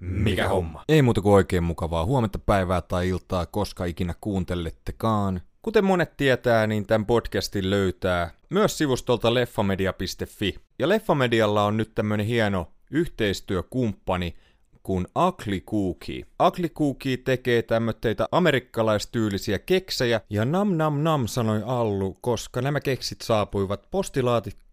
Mikä homma? Ei muuta kuin oikein mukavaa huomenta päivää tai iltaa, koska ikinä kuuntelettekaan. Kuten monet tietää, niin tämän podcastin löytää myös sivustolta leffamedia.fi. Ja Leffamedialla on nyt tämmönen hieno yhteistyökumppani kuin Ugly Cookie. Ugly Cookie tekee tämmöitä amerikkalaistyylisiä keksejä, ja nam nam nam sanoi Allu, koska nämä keksit saapuivat postilaatikkoon,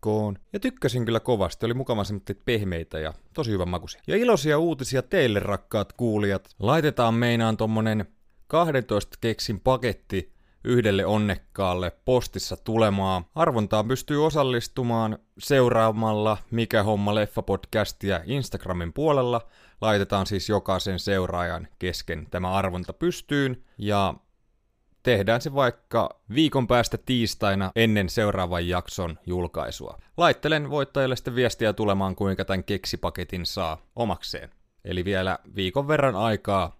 ja tykkäsin kyllä kovasti, oli mukava semmoitteet pehmeitä ja tosi hyvän makuisia. Ja iloisia uutisia teille rakkaat kuulijat, laitetaan meinaan tommonen 12 keksin paketti yhdelle onnekkaalle postissa tulemaan. Arvontaan pystyy osallistumaan seuraamalla Mikä homma leffa podcastia Instagramin puolella. Laitetaan siis jokaisen seuraajan kesken tämä arvonta pystyyn ja tehdään se vaikka viikon päästä tiistaina ennen seuraavan jakson julkaisua. Laittelen voittajalle sitten viestiä tulemaan, kuinka tämän keksipaketin saa omakseen. Eli vielä viikon verran aikaa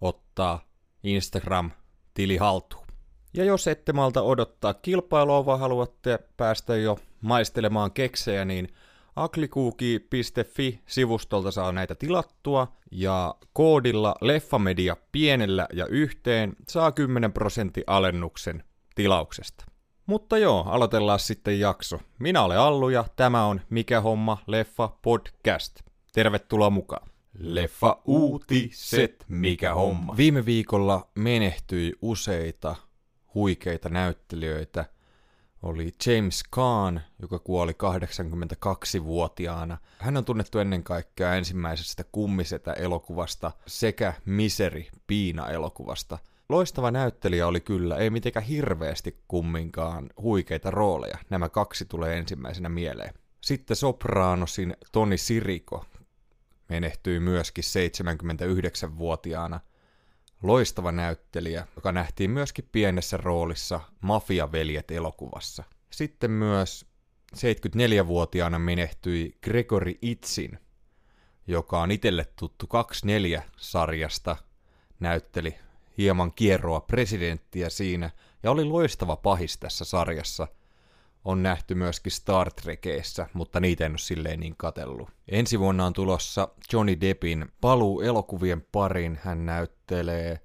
ottaa Instagram-tili haltuun. Ja jos ette malta odottaa kilpailua, vaan haluatte päästä jo maistelemaan keksejä, niin aklikuuki.fi-sivustolta saa näitä tilattua, ja koodilla Leffamedia pienellä ja yhteen saa 10 prosentin alennuksen tilauksesta. Mutta joo, aloitellaan sitten jakso. Minä olen Allu ja tämä on Mikä homma leffa podcast. Tervetuloa mukaan. Leffa uutiset, mikä homma? Viime viikolla menehtyi useita huikeita näyttelijöitä. Oli James Caan, joka kuoli 82-vuotiaana. Hän on tunnettu ennen kaikkea ensimmäisestä kummisetä-elokuvasta sekä Miseri Piina-elokuvasta. Loistava näyttelijä oli kyllä, ei mitenkään hirveästi kumminkaan huikeita rooleja. Nämä kaksi tulee ensimmäisenä mieleen. Sitten Sopranosin Toni Siriko menehtyi myöskin 79-vuotiaana – loistava näyttelijä, joka nähtiin myöskin pienessä roolissa Mafiaveljet-elokuvassa. Sitten myös 74-vuotiaana menehtyi Gregory Itsin, joka on itselle tuttu 24-sarjasta, näytteli hieman kierroa presidenttiä siinä ja oli loistava pahis tässä sarjassa – on nähty myöskin Star Trekeissä, mutta niitä en ole silleen niin katellut. Ensi vuonna on tulossa Johnny Deppin paluu elokuvien parin. Hän näyttelee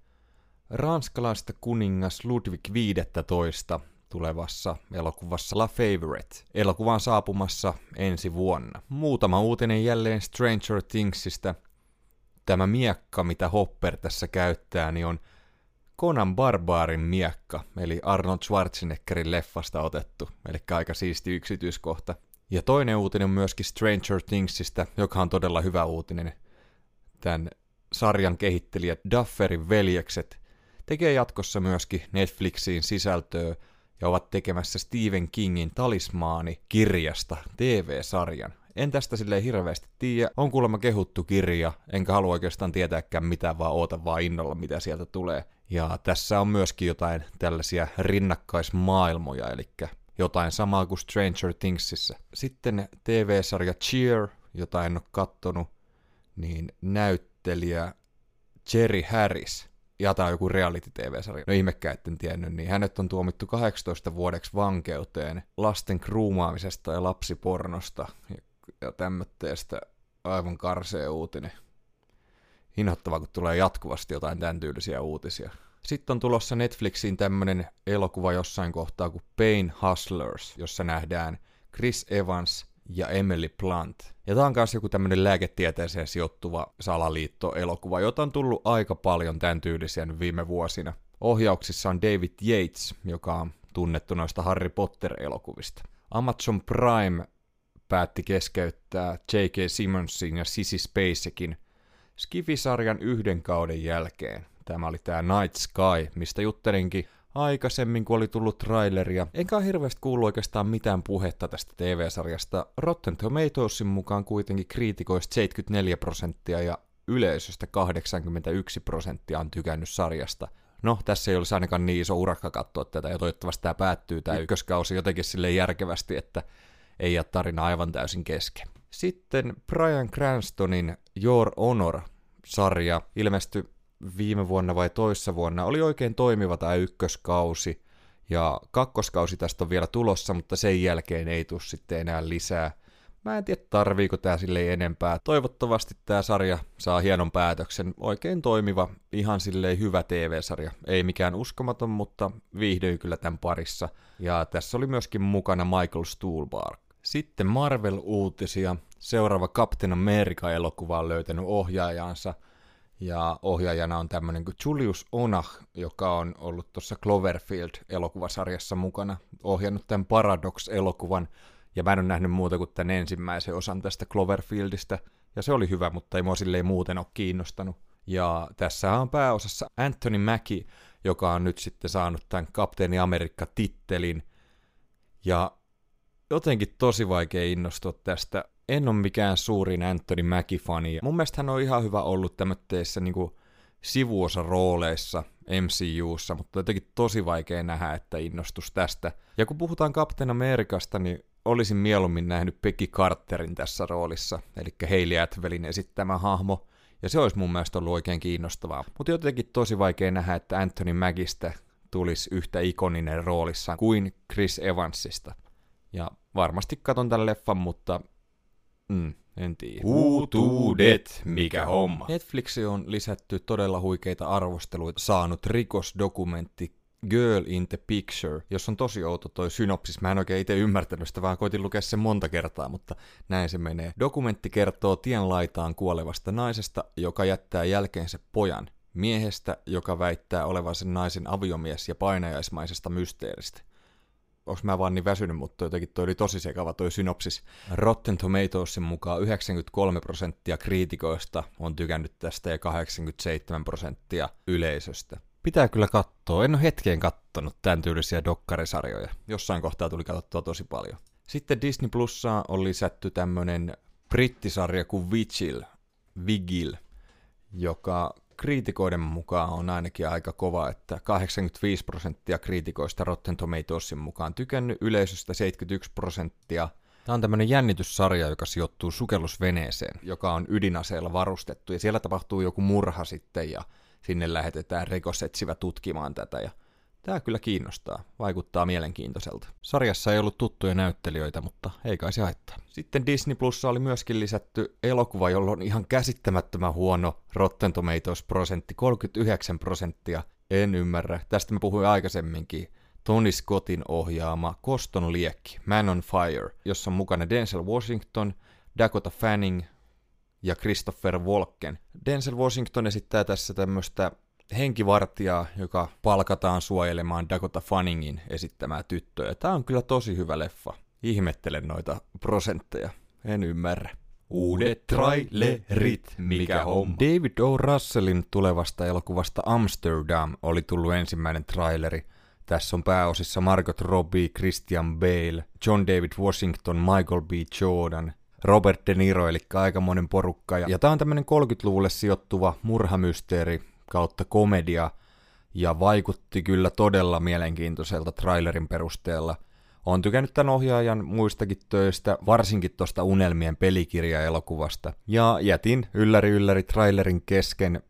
ranskalaista kuningas Ludwig 15 tulevassa elokuvassa La Favorite. Elokuva on saapumassa ensi vuonna. Muutama uutinen jälleen Stranger Thingsista. Tämä miekka, mitä Hopper tässä käyttää, niin on Conan Barbarin miekka, eli Arnold Schwarzeneggerin leffasta otettu, eli aika siisti yksityiskohta. Ja toinen uutinen on myöskin Stranger Thingsista, joka on todella hyvä uutinen. Tämän sarjan kehittelijät Dufferin veljekset tekee jatkossa myöskin Netflixiin sisältöä ja ovat tekemässä Stephen Kingin Talismaani-kirjasta TV-sarjan. En tästä silleen hirveästi tiedä. On kuulemma kehuttu kirja, enkä halua oikeastaan tietääkään mitään, vaan oota vaan innolla, mitä sieltä tulee. Ja tässä on myöskin jotain tällaisia rinnakkaismaailmoja, eli jotain samaa kuin Stranger Thingsissä. Sitten TV-sarja Cheer, jota en ole kattonut, niin näyttelijä Jerry Harris, ja tämä on joku reality-tv-sarja, no ihmekään etten tiennyt, niin hänet on tuomittu 18 vuodeksi vankeuteen lasten kruumaamisesta ja lapsipornosta ja, ja tämmöistä aivan karsea uutinen inhottavaa, kun tulee jatkuvasti jotain tämän tyylisiä uutisia. Sitten on tulossa Netflixiin tämmönen elokuva jossain kohtaa kuin Pain Hustlers, jossa nähdään Chris Evans ja Emily Blunt. Ja tää on myös joku tämmönen lääketieteeseen sijoittuva salaliitto-elokuva, jota on tullut aika paljon tämän tyylisiä viime vuosina. Ohjauksissa on David Yates, joka on tunnettu noista Harry Potter-elokuvista. Amazon Prime päätti keskeyttää J.K. Simonsin ja Sissy Spacekin Skifisarjan yhden kauden jälkeen. Tämä oli tämä Night Sky, mistä juttelinkin aikaisemmin, kun oli tullut traileria. Enkä hirveästi kuullut oikeastaan mitään puhetta tästä TV-sarjasta. Rotten Tomatoesin mukaan kuitenkin kriitikoista 74 prosenttia ja yleisöstä 81 prosenttia on tykännyt sarjasta. No, tässä ei olisi ainakaan niin iso urakka katsoa tätä, ja toivottavasti tämä päättyy tämä ykköskausi jotenkin sille järkevästi, että ei jää tarina aivan täysin kesken. Sitten Brian Cranstonin Your Honor-sarja ilmestyi viime vuonna vai toissa vuonna. Oli oikein toimiva tämä ykköskausi, ja kakkoskausi tästä on vielä tulossa, mutta sen jälkeen ei tule sitten enää lisää. Mä en tiedä tarviiko tää sille enempää. Toivottavasti tää sarja saa hienon päätöksen. Oikein toimiva, ihan silleen hyvä TV-sarja. Ei mikään uskomaton, mutta viihdyin kyllä tämän parissa. Ja tässä oli myöskin mukana Michael Stuhlbarg. Sitten Marvel-uutisia. Seuraava Captain America-elokuva on löytänyt ohjaajansa – ja ohjaajana on tämmöinen kuin Julius Onah, joka on ollut tuossa Cloverfield-elokuvasarjassa mukana, ohjannut tämän Paradox-elokuvan, ja mä en ole nähnyt muuta kuin tämän ensimmäisen osan tästä Cloverfieldistä, ja se oli hyvä, mutta ei mua silleen muuten ole kiinnostanut. Ja tässä on pääosassa Anthony Mackie, joka on nyt sitten saanut tämän Kapteeni Amerikka-tittelin, ja jotenkin tosi vaikea innostua tästä en ole mikään suurin Anthony Mackie-fani. Mun mielestä hän on ihan hyvä ollut tämmöissä niinku sivuosa rooleissa MCUssa, mutta jotenkin tosi vaikea nähdä, että innostus tästä. Ja kun puhutaan Captain Amerikasta, niin olisin mieluummin nähnyt Peggy Carterin tässä roolissa, eli Hayley Atwellin esittämä hahmo, ja se olisi mun mielestä ollut oikein kiinnostavaa. Mutta jotenkin tosi vaikea nähdä, että Anthony Maggista tulisi yhtä ikoninen roolissa kuin Chris Evansista. Ja varmasti katon tämän leffan, mutta Mm, en tiedä. Uutuudet, mikä homma. Netflixi on lisätty todella huikeita arvosteluita saanut rikosdokumentti Girl in the Picture, jos on tosi outo toi synopsis. Mä en oikein itse ymmärtänyt sitä, vaan koitin lukea sen monta kertaa, mutta näin se menee. Dokumentti kertoo tien laitaan kuolevasta naisesta, joka jättää jälkeensä pojan, miehestä, joka väittää olevansa naisen aviomies ja painajaismaisesta mysteeristä onko mä vaan niin väsynyt, mutta jotenkin toi oli tosi sekava toi synopsis. Rotten Tomatoesin mukaan 93 prosenttia kriitikoista on tykännyt tästä ja 87 prosenttia yleisöstä. Pitää kyllä katsoa. En ole hetkeen kattonut tämän tyylisiä dokkarisarjoja. Jossain kohtaa tuli katsottua tosi paljon. Sitten Disney Plussa on lisätty tämmönen brittisarja kuin Vigil, Vigil, joka kriitikoiden mukaan on ainakin aika kova, että 85 prosenttia kriitikoista Rotten Tomatoesin mukaan tykännyt, yleisöstä 71 prosenttia. Tämä on tämmöinen jännityssarja, joka sijoittuu sukellusveneeseen, joka on ydinaseella varustettu, ja siellä tapahtuu joku murha sitten, ja sinne lähetetään rikosetsivä tutkimaan tätä, ja Tämä kyllä kiinnostaa, vaikuttaa mielenkiintoiselta. Sarjassa ei ollut tuttuja näyttelijöitä, mutta ei kai se haittaa. Sitten Disney Plussa oli myöskin lisätty elokuva, jolla on ihan käsittämättömän huono Rotten Tomatoes prosentti, 39 prosenttia. En ymmärrä. Tästä mä puhuin aikaisemminkin. Tony Scottin ohjaama Koston liekki, Man on Fire, jossa on mukana Denzel Washington, Dakota Fanning ja Christopher Walken. Denzel Washington esittää tässä tämmöistä henkivartijaa, joka palkataan suojelemaan Dakota Fanningin esittämää tyttöä. Tämä on kyllä tosi hyvä leffa. Ihmettelen noita prosentteja. En ymmärrä. Uudet trailerit, mikä on. David O. Russellin tulevasta elokuvasta Amsterdam oli tullut ensimmäinen traileri. Tässä on pääosissa Margot Robbie, Christian Bale, John David Washington, Michael B. Jordan, Robert De Niro, eli aikamoinen porukka. Ja, ja tämä on tämmöinen 30-luvulle sijoittuva murhamysteeri, kautta komedia, ja vaikutti kyllä todella mielenkiintoiselta trailerin perusteella. Olen tykännyt tämän ohjaajan muistakin töistä, varsinkin tuosta Unelmien pelikirja-elokuvasta. Ja jätin ylläri ylläri trailerin kesken,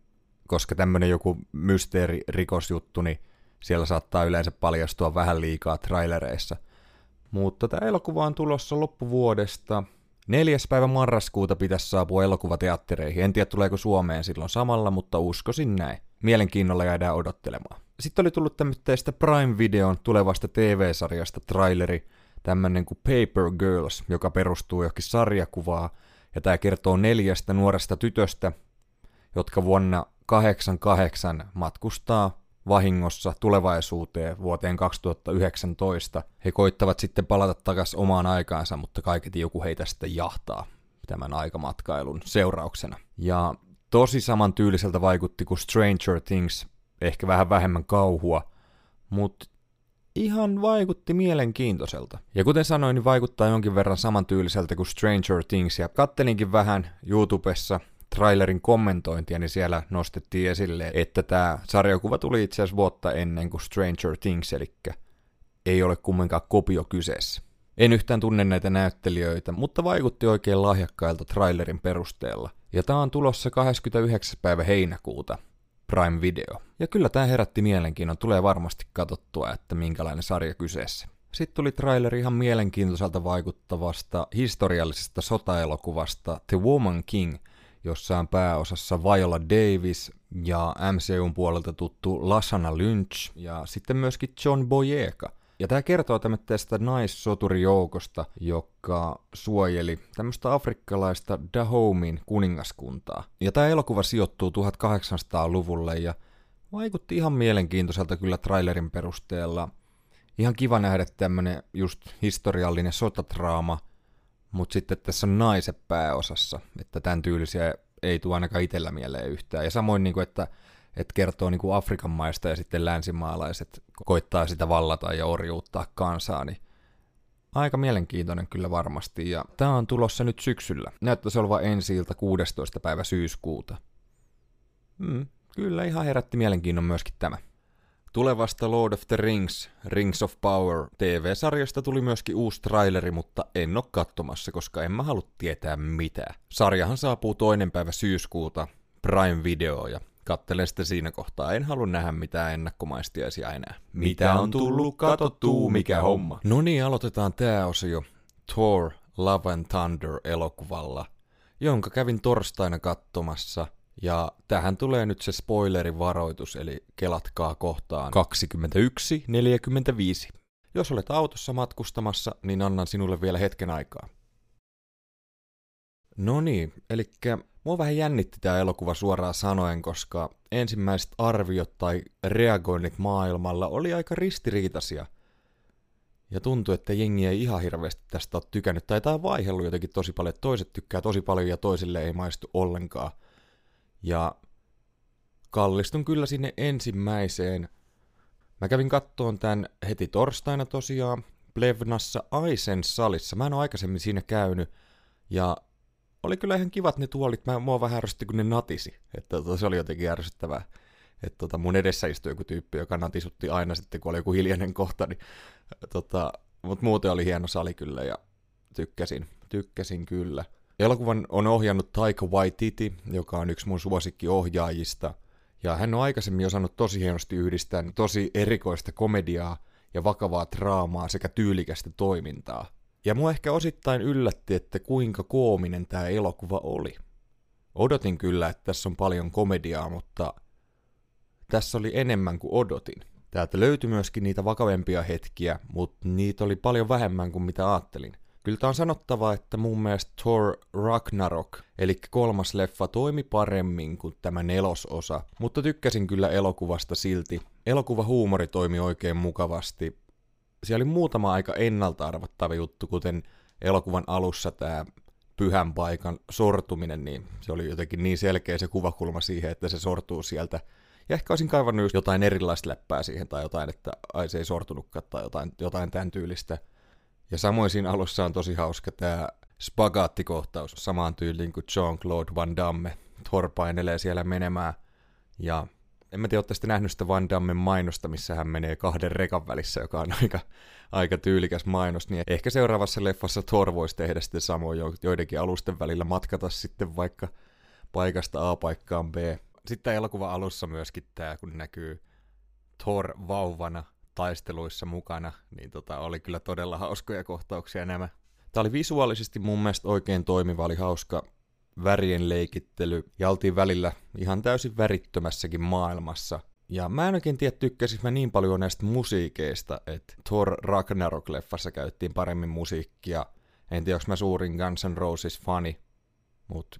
koska tämmönen joku mysteeri-rikosjuttu, niin siellä saattaa yleensä paljastua vähän liikaa trailereissa. Mutta tämä elokuva on tulossa loppuvuodesta, Neljäs päivä marraskuuta pitäisi saapua elokuvateattereihin. En tiedä tuleeko Suomeen silloin samalla, mutta uskoisin näin. Mielenkiinnolla jäädään odottelemaan. Sitten oli tullut tämmöistä Prime-videon tulevasta TV-sarjasta traileri, tämmönen kuin Paper Girls, joka perustuu johonkin sarjakuvaa, ja tämä kertoo neljästä nuoresta tytöstä, jotka vuonna 88 matkustaa vahingossa tulevaisuuteen vuoteen 2019. He koittavat sitten palata takaisin omaan aikaansa, mutta kaiket joku heitä sitten jahtaa tämän aikamatkailun seurauksena. Ja tosi samantyyliseltä vaikutti kuin Stranger Things, ehkä vähän vähemmän kauhua, mutta ihan vaikutti mielenkiintoiselta. Ja kuten sanoin, niin vaikuttaa jonkin verran samantyyliseltä kuin Stranger Things, ja kattelinkin vähän YouTubessa trailerin kommentointia, niin siellä nostettiin esille, että tämä sarjakuva tuli itse asiassa vuotta ennen kuin Stranger Things, eli ei ole kumminkaan kopio kyseessä. En yhtään tunne näitä näyttelijöitä, mutta vaikutti oikein lahjakkailta trailerin perusteella. Ja tämä on tulossa 29. päivä heinäkuuta, Prime Video. Ja kyllä tämä herätti mielenkiinnon, tulee varmasti katsottua, että minkälainen sarja kyseessä. Sitten tuli traileri ihan mielenkiintoiselta vaikuttavasta historiallisesta sotaelokuvasta The Woman King, jossa on pääosassa Viola Davis ja MCUn puolelta tuttu Lasana Lynch ja sitten myöskin John Boyega. Ja tämä kertoo tämmöistä naissoturijoukosta, joka suojeli tämmöistä afrikkalaista Dahomin kuningaskuntaa. Ja tämä elokuva sijoittuu 1800-luvulle ja vaikutti ihan mielenkiintoiselta kyllä trailerin perusteella. Ihan kiva nähdä tämmönen just historiallinen sotatraama, mutta sitten tässä on naiset pääosassa, että tämän tyylisiä ei tule ainakaan itsellä mieleen yhtään. Ja samoin, niin kuin, että, että kertoo niin kuin Afrikan maista ja sitten länsimaalaiset koittaa sitä vallata ja orjuuttaa kansaa, niin aika mielenkiintoinen kyllä varmasti. Ja tämä on tulossa nyt syksyllä. Näyttäisi olevan ensi ilta 16. päivä syyskuuta. Mm, kyllä ihan herätti mielenkiinnon myöskin tämä. Tulevasta Lord of the Rings, Rings of Power TV-sarjasta tuli myöskin uusi traileri, mutta en ole katsomassa, koska en mä halua tietää mitään. Sarjahan saapuu toinen päivä syyskuuta Prime Video ja kattelen sitten siinä kohtaa. En halua nähdä mitään ennakkomaistiaisia enää. Mitä on tullut katottuu, mikä homma? No niin, aloitetaan tää osio Thor Love and Thunder elokuvalla, jonka kävin torstaina katsomassa – ja tähän tulee nyt se spoilerin varoitus, eli kelatkaa kohtaan 21.45. Jos olet autossa matkustamassa, niin annan sinulle vielä hetken aikaa. No niin, eli mua vähän jännitti tämä elokuva suoraan sanoen, koska ensimmäiset arviot tai reagoinnit maailmalla oli aika ristiriitaisia. Ja tuntuu, että jengi ei ihan hirveästi tästä ole tykännyt, tai tämä vaihellut jotenkin tosi paljon, toiset tykkää tosi paljon ja toisille ei maistu ollenkaan – ja kallistun kyllä sinne ensimmäiseen. Mä kävin kattoon tän heti torstaina tosiaan Plevnassa Aisen salissa. Mä en ole aikaisemmin siinä käynyt. Ja oli kyllä ihan kivat ne tuolit. Mä, mua vähän ärsytti, kun ne natisi. Että tota, se oli jotenkin ärsyttävää. Että tota, mun edessä istui joku tyyppi, joka natisutti aina sitten, kun oli joku hiljainen kohta. Niin, tota, mutta muuten oli hieno sali kyllä ja tykkäsin, tykkäsin kyllä. Elokuvan on ohjannut Taika Waititi, joka on yksi mun suosikkiohjaajista, ja hän on aikaisemmin osannut tosi hienosti yhdistää tosi erikoista komediaa ja vakavaa draamaa sekä tyylikästä toimintaa. Ja mua ehkä osittain yllätti, että kuinka koominen tämä elokuva oli. Odotin kyllä, että tässä on paljon komediaa, mutta tässä oli enemmän kuin odotin. Täältä löytyi myöskin niitä vakavempia hetkiä, mutta niitä oli paljon vähemmän kuin mitä ajattelin. Kyllä on sanottava, että mun mielestä Thor Ragnarok, eli kolmas leffa, toimi paremmin kuin tämä nelososa, mutta tykkäsin kyllä elokuvasta silti. Elokuva huumori toimi oikein mukavasti. Siellä oli muutama aika ennalta arvattava juttu, kuten elokuvan alussa tämä pyhän paikan sortuminen, niin se oli jotenkin niin selkeä se kuvakulma siihen, että se sortuu sieltä. Ja ehkä olisin kaivannut jotain erilaista läppää siihen tai jotain, että ai se ei sortunutkaan tai jotain, jotain tämän tyylistä. Ja samoin siinä alussa on tosi hauska tämä spagaattikohtaus samaan tyyliin kuin Jean-Claude Van Damme. Thor painelee siellä menemään. Ja en mä tiedä, olette nähnyt sitä Van Dammen mainosta, missä hän menee kahden rekan välissä, joka on aika, aika tyylikäs mainos. Niin ehkä seuraavassa leffassa Thor voisi tehdä sitten samoin joidenkin alusten välillä matkata sitten vaikka paikasta A paikkaan B. Sitten elokuva alussa myöskin tämä, kun näkyy Thor vauvana taisteluissa mukana, niin tota, oli kyllä todella hauskoja kohtauksia nämä. Tämä oli visuaalisesti mun mielestä oikein toimiva, oli hauska värien leikittely ja oltiin välillä ihan täysin värittömässäkin maailmassa. Ja mä en oikein tiedä, tykkäsin mä niin paljon näistä musiikeista, että Thor Ragnarok-leffassa käyttiin paremmin musiikkia. En tiedä, onko mä suurin Guns N' Roses fani, mutta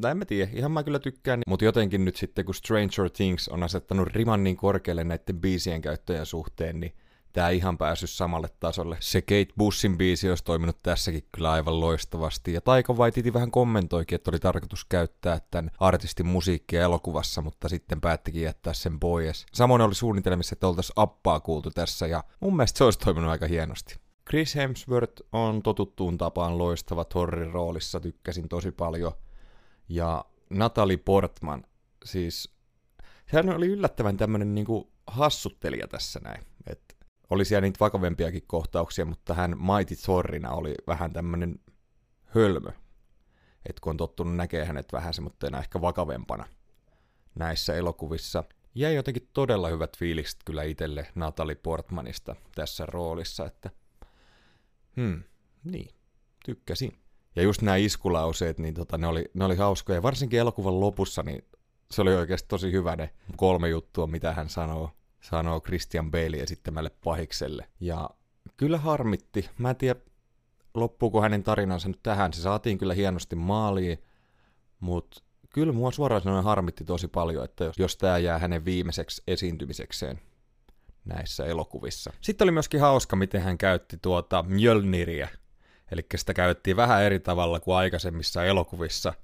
tai en mä tiedä, ihan mä kyllä tykkään, mutta jotenkin nyt sitten kun Stranger Things on asettanut riman niin korkealle näiden biisien käyttöjen suhteen, niin tää ihan päässyt samalle tasolle. Se Kate Bussin biisi olisi toiminut tässäkin kyllä aivan loistavasti, ja Taika Waititi vähän kommentoikin, että oli tarkoitus käyttää tämän artistin musiikkia elokuvassa, mutta sitten päättikin jättää sen pois. Samoin oli suunnitelmissa, että oltaisiin appaa kuultu tässä, ja mun mielestä se olisi toiminut aika hienosti. Chris Hemsworth on totuttuun tapaan loistava Thorin roolissa, tykkäsin tosi paljon ja Natalie Portman, siis hän oli yllättävän tämmöinen niinku hassuttelija tässä näin. Et oli siellä niitä vakavempiakin kohtauksia, mutta hän Mighty Thorina oli vähän tämmöinen hölmö. Et kun on tottunut näkee hänet vähän semmoitteena ehkä vakavempana näissä elokuvissa. jäi jotenkin todella hyvät fiilikset kyllä itselle Natalie Portmanista tässä roolissa, että hmm, niin, tykkäsin. Ja just nämä iskulauseet, niin tota, ne, oli, ne oli hauskoja. Varsinkin elokuvan lopussa, niin se oli oikeasti tosi hyvä ne kolme juttua, mitä hän sanoo, sanoo Christian Bale esittämälle pahikselle. Ja kyllä harmitti. Mä en tiedä, loppuuko hänen tarinansa nyt tähän. Se saatiin kyllä hienosti maaliin, mutta kyllä mua suoraan sanoen harmitti tosi paljon, että jos, jos tämä jää hänen viimeiseksi esiintymisekseen näissä elokuvissa. Sitten oli myöskin hauska, miten hän käytti tuota Mjölniriä. Eli sitä käytettiin vähän eri tavalla kuin aikaisemmissa elokuvissa,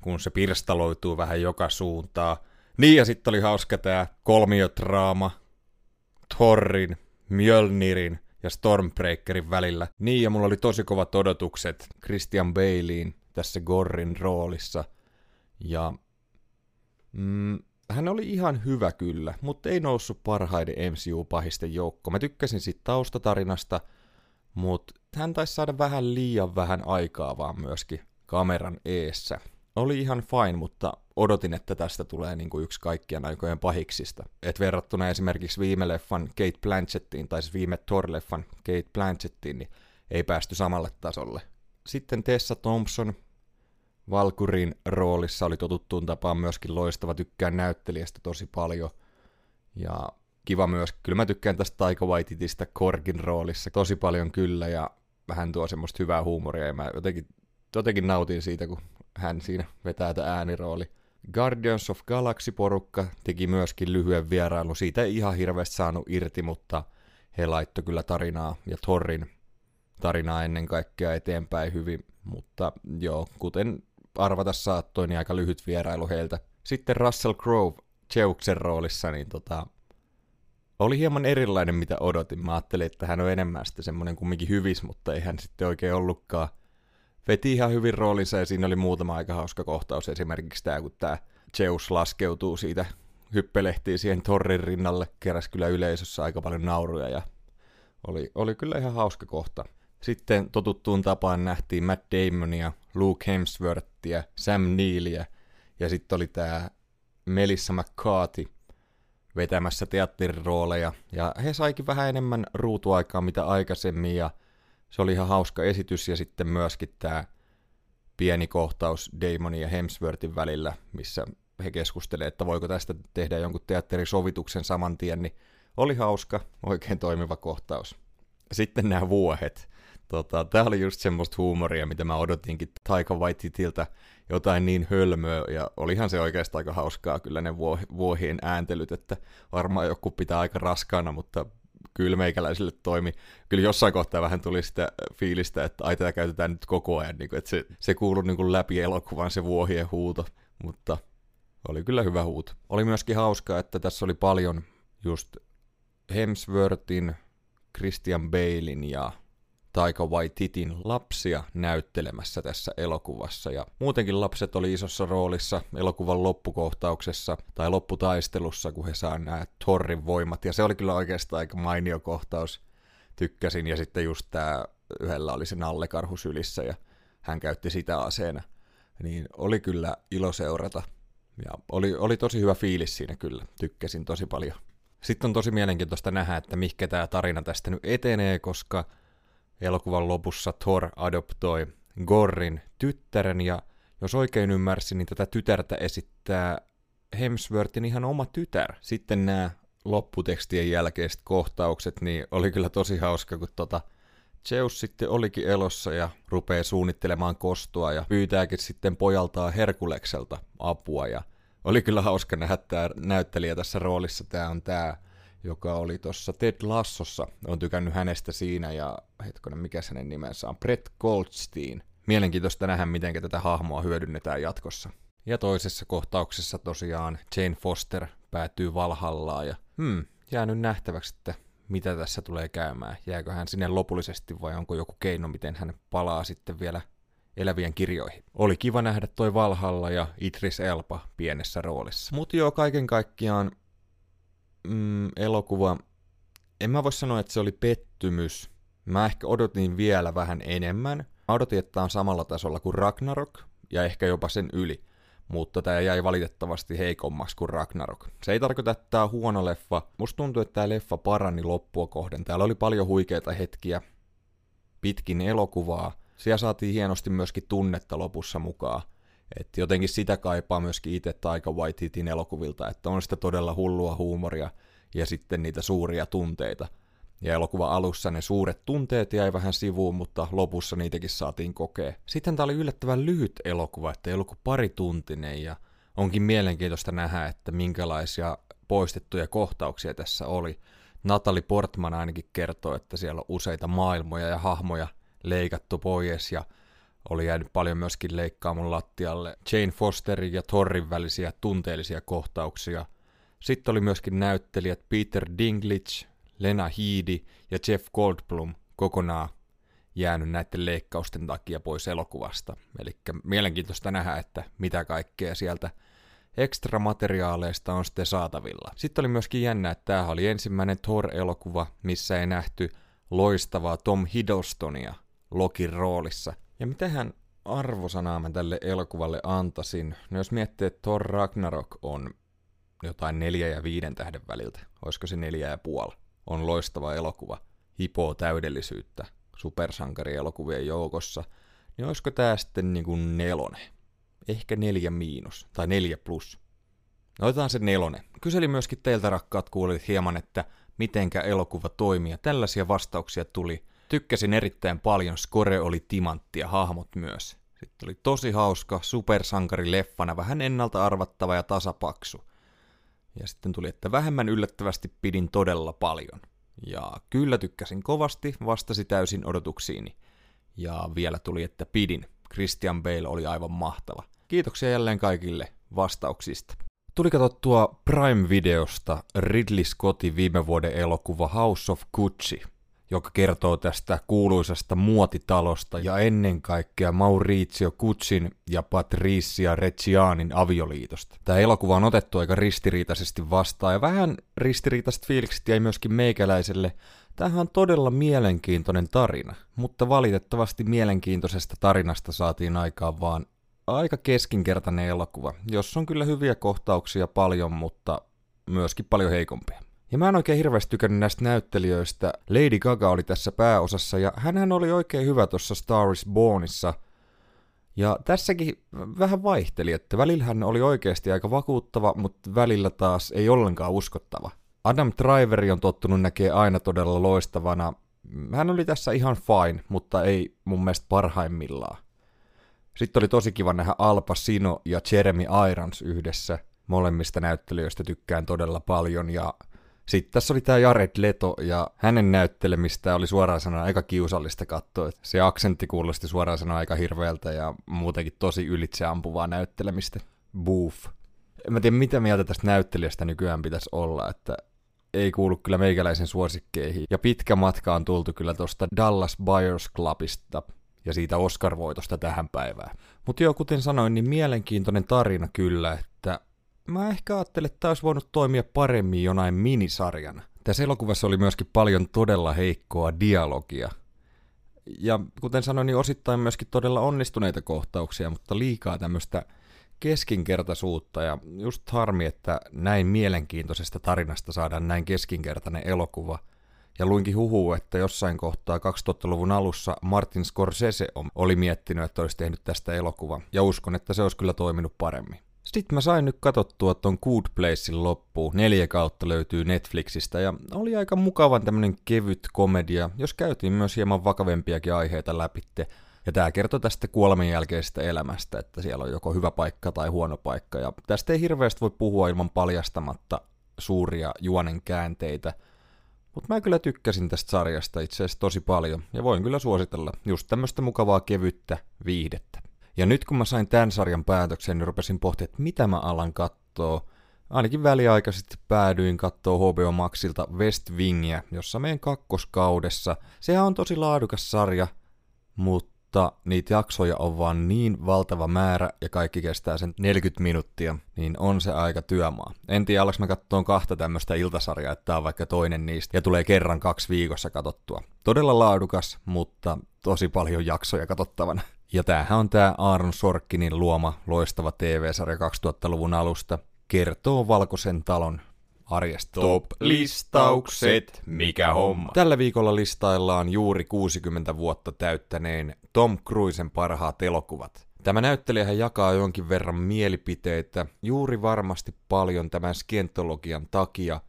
kun se pirstaloituu vähän joka suuntaan. Niin, ja sitten oli hauska tämä kolmiotraama Thorin, Mjölnirin ja Stormbreakerin välillä. Niin, ja mulla oli tosi kovat odotukset Christian Balein tässä Gorrin roolissa. Ja mm, hän oli ihan hyvä kyllä, mutta ei noussut parhaiden MCU-pahisten joukko. Mä tykkäsin siitä taustatarinasta, mutta hän taisi saada vähän liian vähän aikaa vaan myöskin kameran eessä. Oli ihan fine, mutta odotin, että tästä tulee niin kuin yksi kaikkien aikojen pahiksista. Et verrattuna esimerkiksi viime leffan Kate Blanchettiin, tai siis viime Thor-leffan Kate Blanchettiin, niin ei päästy samalle tasolle. Sitten Tessa Thompson, Valkurin roolissa oli totuttuun tapaan myöskin loistava, tykkään näyttelijästä tosi paljon. Ja kiva myös, kyllä mä tykkään tästä Taika Waititista Korkin roolissa tosi paljon kyllä, ja hän tuo semmoista hyvää huumoria, ja mä jotenkin, jotenkin nautin siitä, kun hän siinä vetää tätä äänirooli. Guardians of Galaxy-porukka teki myöskin lyhyen vierailun. Siitä ei ihan hirveästi saanut irti, mutta he laittoi kyllä tarinaa ja Thorin tarinaa ennen kaikkea eteenpäin hyvin. Mutta joo, kuten arvata saattoi, niin aika lyhyt vierailu heiltä. Sitten Russell Crowe Cheuksen roolissa, niin tota, oli hieman erilainen, mitä odotin. Mä ajattelin, että hän on enemmän sitten semmoinen kumminkin hyvis, mutta ei hän sitten oikein ollutkaan. Veti ihan hyvin roolinsa ja siinä oli muutama aika hauska kohtaus. Esimerkiksi tämä, kun tämä Zeus laskeutuu siitä, hyppelehtii siihen Torrin rinnalle, keräs kyllä yleisössä aika paljon nauruja ja oli, oli kyllä ihan hauska kohta. Sitten totuttuun tapaan nähtiin Matt Damonia, Luke Hemsworthia, Sam Neillia ja sitten oli tämä Melissa McCarthy vetämässä teatterirooleja. Ja he saikin vähän enemmän ruutuaikaa mitä aikaisemmin ja se oli ihan hauska esitys ja sitten myöskin tämä pieni kohtaus Damonin ja Hemsworthin välillä, missä he keskustelevat, että voiko tästä tehdä jonkun teatterisovituksen saman tien, niin oli hauska, oikein toimiva kohtaus. Sitten nämä vuohet. Tota, tämä oli just semmoista huumoria, mitä mä odotinkin Taika Waititilta jotain niin hölmöä, ja olihan se oikeastaan aika hauskaa kyllä ne vuohien ääntelyt, että varmaan joku pitää aika raskaana, mutta kyllä meikäläisille toimi. Kyllä jossain kohtaa vähän tuli sitä fiilistä, että ai tätä käytetään nyt koko ajan, niin kuin, että se, se kuului niin kuin läpi elokuvan se vuohien huuto, mutta oli kyllä hyvä huuto. Oli myöskin hauskaa, että tässä oli paljon just Hemsworthin, Christian Balein ja Taika Waititin lapsia näyttelemässä tässä elokuvassa. Ja muutenkin lapset oli isossa roolissa elokuvan loppukohtauksessa tai lopputaistelussa, kun he saa nämä Thorrin voimat. Ja se oli kyllä oikeastaan aika mainio kohtaus. Tykkäsin. Ja sitten just tämä yhdellä oli se nallekarhu sylissä ja hän käytti sitä aseena. Niin oli kyllä ilo seurata. Ja oli, oli tosi hyvä fiilis siinä kyllä. Tykkäsin tosi paljon. Sitten on tosi mielenkiintoista nähdä, että mikä tämä tarina tästä nyt etenee, koska elokuvan lopussa Thor adoptoi Gorrin tyttären ja jos oikein ymmärsin, niin tätä tytärtä esittää Hemsworthin ihan oma tytär. Sitten nämä lopputekstien jälkeiset kohtaukset, niin oli kyllä tosi hauska, kun tota Zeus sitten olikin elossa ja rupeaa suunnittelemaan kostoa ja pyytääkin sitten pojaltaan Herkulekselta apua ja oli kyllä hauska nähdä tämä näyttelijä tässä roolissa. Tämä on tämä joka oli tuossa Ted Lassossa. on tykännyt hänestä siinä ja hetkonen, mikä hänen nimensä on? Brett Goldstein. Mielenkiintoista nähdä, miten tätä hahmoa hyödynnetään jatkossa. Ja toisessa kohtauksessa tosiaan Jane Foster päätyy Valhallaan ja hmm, jää nyt nähtäväksi, että mitä tässä tulee käymään. Jääkö hän sinne lopullisesti vai onko joku keino, miten hän palaa sitten vielä elävien kirjoihin. Oli kiva nähdä toi Valhalla ja Idris Elba pienessä roolissa. Mutta joo, kaiken kaikkiaan mm, elokuva, en mä voi sanoa, että se oli pettymys. Mä ehkä odotin vielä vähän enemmän. Mä odotin, että tämä on samalla tasolla kuin Ragnarok, ja ehkä jopa sen yli. mutta tämä jäi valitettavasti heikommaksi kuin Ragnarok. Se ei tarkoita, että tämä on huono leffa. Musta tuntuu, että tämä leffa parani loppua kohden. Täällä oli paljon huikeita hetkiä, pitkin elokuvaa. Siellä saatiin hienosti myöskin tunnetta lopussa mukaan. Et jotenkin sitä kaipaa myöskin itse Taika Waititin elokuvilta, että on sitä todella hullua huumoria ja sitten niitä suuria tunteita. Ja elokuva alussa ne suuret tunteet jäi vähän sivuun, mutta lopussa niitäkin saatiin kokea. Sitten tämä oli yllättävän lyhyt elokuva, että ei ollut kuin pari tuntinen ja onkin mielenkiintoista nähdä, että minkälaisia poistettuja kohtauksia tässä oli. Natalie Portman ainakin kertoo, että siellä on useita maailmoja ja hahmoja leikattu pois ja oli jäänyt paljon myöskin leikkaamun lattialle Jane Fosterin ja Torrin välisiä tunteellisia kohtauksia. Sitten oli myöskin näyttelijät Peter Dinklage, Lena Headey ja Jeff Goldblum kokonaan jäänyt näiden leikkausten takia pois elokuvasta. Eli mielenkiintoista nähdä, että mitä kaikkea sieltä ekstra materiaaleista on sitten saatavilla. Sitten oli myöskin jännä, että tämä oli ensimmäinen Thor-elokuva, missä ei nähty loistavaa Tom Hiddlestonia Lokin roolissa. Ja mitähän arvosanaa mä tälle elokuvalle antaisin? No jos miettii, että Thor Ragnarok on jotain neljä ja viiden tähden väliltä, olisiko se neljä ja puoli, on loistava elokuva, hipoo täydellisyyttä supersankarielokuvien joukossa, niin olisiko tämä sitten niin kuin nelonen? Ehkä neljä miinus, tai neljä plus. No otetaan se nelonen. Kyselin myöskin teiltä rakkaat kuulijat hieman, että mitenkä elokuva toimii, ja tällaisia vastauksia tuli. Tykkäsin erittäin paljon, score oli timantti ja hahmot myös. Sitten oli tosi hauska, supersankari leffana, vähän ennalta arvattava ja tasapaksu. Ja sitten tuli, että vähemmän yllättävästi pidin todella paljon. Ja kyllä tykkäsin kovasti, vastasi täysin odotuksiini. Ja vielä tuli, että pidin. Christian Bale oli aivan mahtava. Kiitoksia jälleen kaikille vastauksista. Tuli katsottua Prime-videosta Ridley Scottin viime vuoden elokuva House of Gucci, joka kertoo tästä kuuluisasta muotitalosta ja ennen kaikkea Maurizio Guccin ja Patricia Reggianin avioliitosta. Tämä elokuva on otettu aika ristiriitaisesti vastaan ja vähän ristiriitaiset fiilikset jäi myöskin meikäläiselle. Tämähän on todella mielenkiintoinen tarina, mutta valitettavasti mielenkiintoisesta tarinasta saatiin aikaan vaan aika keskinkertainen elokuva, jossa on kyllä hyviä kohtauksia paljon, mutta myöskin paljon heikompia. Ja mä en oikein hirveästi tykännyt näistä näyttelijöistä. Lady Gaga oli tässä pääosassa ja hän oli oikein hyvä tuossa Star is Bornissa. Ja tässäkin vähän vaihteli, että välillä hän oli oikeasti aika vakuuttava, mutta välillä taas ei ollenkaan uskottava. Adam Driveri on tottunut näkee aina todella loistavana. Hän oli tässä ihan fine, mutta ei mun mielestä parhaimmillaan. Sitten oli tosi kiva nähdä Alpa Sino ja Jeremy Irons yhdessä. Molemmista näyttelijöistä tykkään todella paljon ja sitten tässä oli tämä Jared Leto ja hänen näyttelemistä oli suoraan sanoen aika kiusallista katsoa. Se aksentti kuulosti suoraan sanoen aika hirveältä ja muutenkin tosi ylitseampuvaa näyttelemistä. Boof. En mä tiedä mitä mieltä tästä näyttelijästä nykyään pitäisi olla, että ei kuulu kyllä meikäläisen suosikkeihin. Ja pitkä matka on tultu kyllä tuosta Dallas Buyers Clubista ja siitä Oscar-voitosta tähän päivään. Mutta joo, kuten sanoin, niin mielenkiintoinen tarina kyllä, että mä ehkä ajattelin, että tämä olisi voinut toimia paremmin jonain minisarjana. Tässä elokuvassa oli myöskin paljon todella heikkoa dialogia. Ja kuten sanoin, niin osittain myöskin todella onnistuneita kohtauksia, mutta liikaa tämmöistä keskinkertaisuutta ja just harmi, että näin mielenkiintoisesta tarinasta saadaan näin keskinkertainen elokuva. Ja luinkin huhuu, että jossain kohtaa 2000-luvun alussa Martin Scorsese oli miettinyt, että olisi tehnyt tästä elokuva. Ja uskon, että se olisi kyllä toiminut paremmin. Sitten mä sain nyt katsottua ton Good Placein loppuun. Neljä kautta löytyy Netflixistä ja oli aika mukavan tämmönen kevyt komedia, jos käytiin myös hieman vakavempiakin aiheita läpitte. Ja tämä kertoo tästä kuoleman jälkeisestä elämästä, että siellä on joko hyvä paikka tai huono paikka. Ja tästä ei hirveästi voi puhua ilman paljastamatta suuria juonen käänteitä. Mutta mä kyllä tykkäsin tästä sarjasta itse asiassa tosi paljon, ja voin kyllä suositella just tämmöistä mukavaa kevyttä viihdettä. Ja nyt kun mä sain tämän sarjan päätöksen, niin rupesin pohtimaan, että mitä mä alan kattoo. Ainakin väliaikaisesti päädyin kattoo HBO Maxilta West Wingia, jossa meidän kakkoskaudessa. Sehän on tosi laadukas sarja, mutta niitä jaksoja on vaan niin valtava määrä ja kaikki kestää sen 40 minuuttia, niin on se aika työmaa. En tiedä, alaks mä kattoon kahta tämmöistä iltasarjaa, että tää on vaikka toinen niistä, ja tulee kerran kaksi viikossa katottua. Todella laadukas, mutta tosi paljon jaksoja katsottavana. Ja tämähän on tämä Aaron Sorkinin luoma loistava TV-sarja 2000-luvun alusta. Kertoo Valkoisen talon arjesta. Top-listaukset, mikä homma. Tällä viikolla listaillaan juuri 60 vuotta täyttäneen Tom Cruisen parhaat elokuvat. Tämä näyttelijähän jakaa jonkin verran mielipiteitä, juuri varmasti paljon tämän skientologian takia.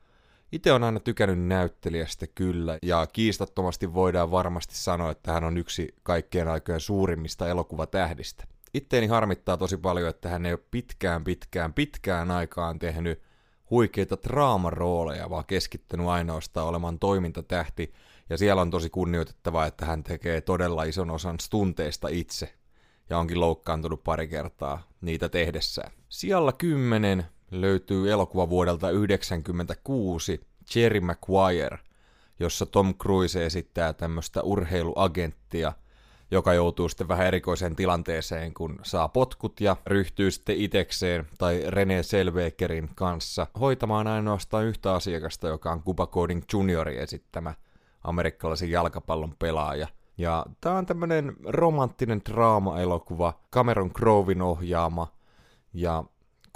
Itse on aina tykännyt näyttelijästä kyllä, ja kiistattomasti voidaan varmasti sanoa, että hän on yksi kaikkien aikojen suurimmista elokuvatähdistä. Itteeni harmittaa tosi paljon, että hän ei ole pitkään, pitkään, pitkään aikaan tehnyt huikeita draamarooleja, vaan keskittynyt ainoastaan olemaan toimintatähti, ja siellä on tosi kunnioitettavaa, että hän tekee todella ison osan stunteista itse, ja onkin loukkaantunut pari kertaa niitä tehdessään. Sijalla 10 löytyy elokuva vuodelta 1996 Jerry Maguire, jossa Tom Cruise esittää tämmöistä urheiluagenttia, joka joutuu sitten vähän erikoiseen tilanteeseen, kun saa potkut ja ryhtyy sitten itekseen tai René Selvekerin kanssa hoitamaan ainoastaan yhtä asiakasta, joka on Cuba Coding Juniorin esittämä amerikkalaisen jalkapallon pelaaja – ja tää on tämmönen romanttinen draama-elokuva, Cameron Crowein ohjaama, ja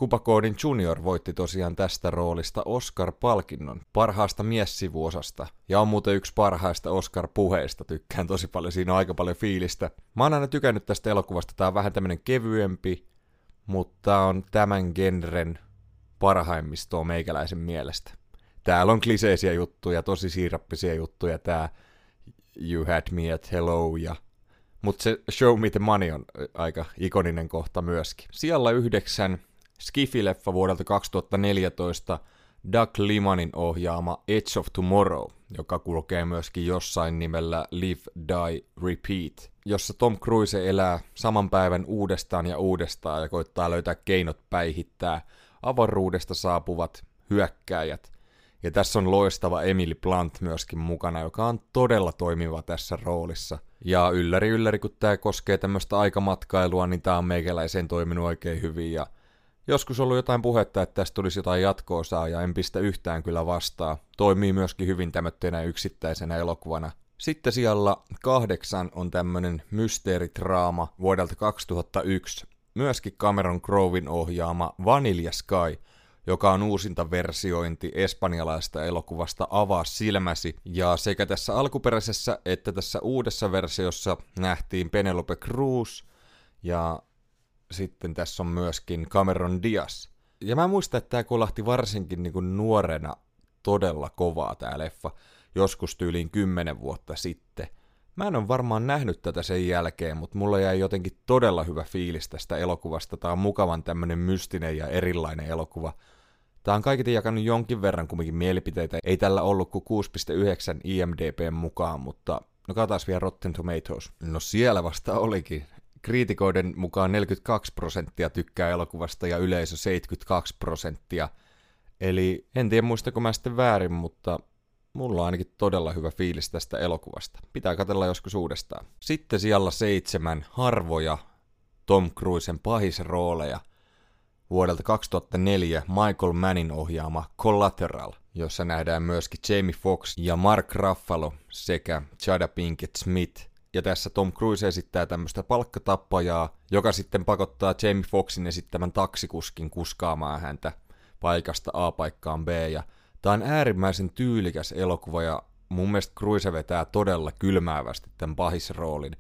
Cuba Gooding Jr. voitti tosiaan tästä roolista Oscar-palkinnon parhaasta miessivuosasta. Ja on muuten yksi parhaista Oscar-puheista, tykkään tosi paljon, siinä on aika paljon fiilistä. Mä oon aina tykännyt tästä elokuvasta, tää on vähän tämmönen kevyempi, mutta on tämän genren parhaimmistoa meikäläisen mielestä. Täällä on kliseisiä juttuja, tosi siirappisia juttuja, tää You Had Me at Hello ja mutta se Show Me the Money on aika ikoninen kohta myöskin. Siellä yhdeksän Skifi-leffa vuodelta 2014 Doug Limanin ohjaama Edge of Tomorrow, joka kulkee myöskin jossain nimellä Live, Die, Repeat, jossa Tom Cruise elää saman päivän uudestaan ja uudestaan ja koittaa löytää keinot päihittää avaruudesta saapuvat hyökkääjät ja tässä on loistava Emily Blunt myöskin mukana, joka on todella toimiva tässä roolissa. Ja ylläri ylläri, kun tämä koskee tämmöistä aikamatkailua, niin tämä on meikäläiseen toiminut oikein hyvin. Ja joskus ollut jotain puhetta, että tästä tulisi jotain jatkoosaa, ja en pistä yhtään kyllä vastaa. Toimii myöskin hyvin tämmöisenä yksittäisenä elokuvana. Sitten siellä kahdeksan on tämmönen mysteeritraama vuodelta 2001. Myöskin Cameron Crowein ohjaama Vanilla Sky – joka on uusinta versiointi espanjalaista elokuvasta Avaa silmäsi. Ja sekä tässä alkuperäisessä että tässä uudessa versiossa nähtiin Penelope Cruz ja sitten tässä on myöskin Cameron Diaz. Ja mä muistan, että tämä kolahti varsinkin niin kuin nuorena todella kovaa tämä leffa, joskus tyyliin kymmenen vuotta sitten. Mä en ole varmaan nähnyt tätä sen jälkeen, mutta mulla jäi jotenkin todella hyvä fiilis tästä elokuvasta. Tää on mukavan tämmönen mystinen ja erilainen elokuva. Tämä on kaiketi jakanut jonkin verran kumminkin mielipiteitä. Ei tällä ollut kuin 6,9 IMDP mukaan, mutta no katsotaan vielä Rotten Tomatoes. No siellä vasta olikin. Kriitikoiden mukaan 42 prosenttia tykkää elokuvasta ja yleisö 72 prosenttia. Eli en tiedä muistako mä sitten väärin, mutta mulla on ainakin todella hyvä fiilis tästä elokuvasta. Pitää katella joskus uudestaan. Sitten siellä seitsemän harvoja Tom Cruisen pahisrooleja – vuodelta 2004 Michael Mannin ohjaama Collateral, jossa nähdään myöskin Jamie Foxx ja Mark Ruffalo sekä Jada Pinkett Smith. Ja tässä Tom Cruise esittää tämmöistä palkkatappajaa, joka sitten pakottaa Jamie Foxxin esittämän taksikuskin kuskaamaan häntä paikasta A paikkaan B. Ja tämä on äärimmäisen tyylikäs elokuva ja mun mielestä Cruise vetää todella kylmäävästi tämän pahisroolin.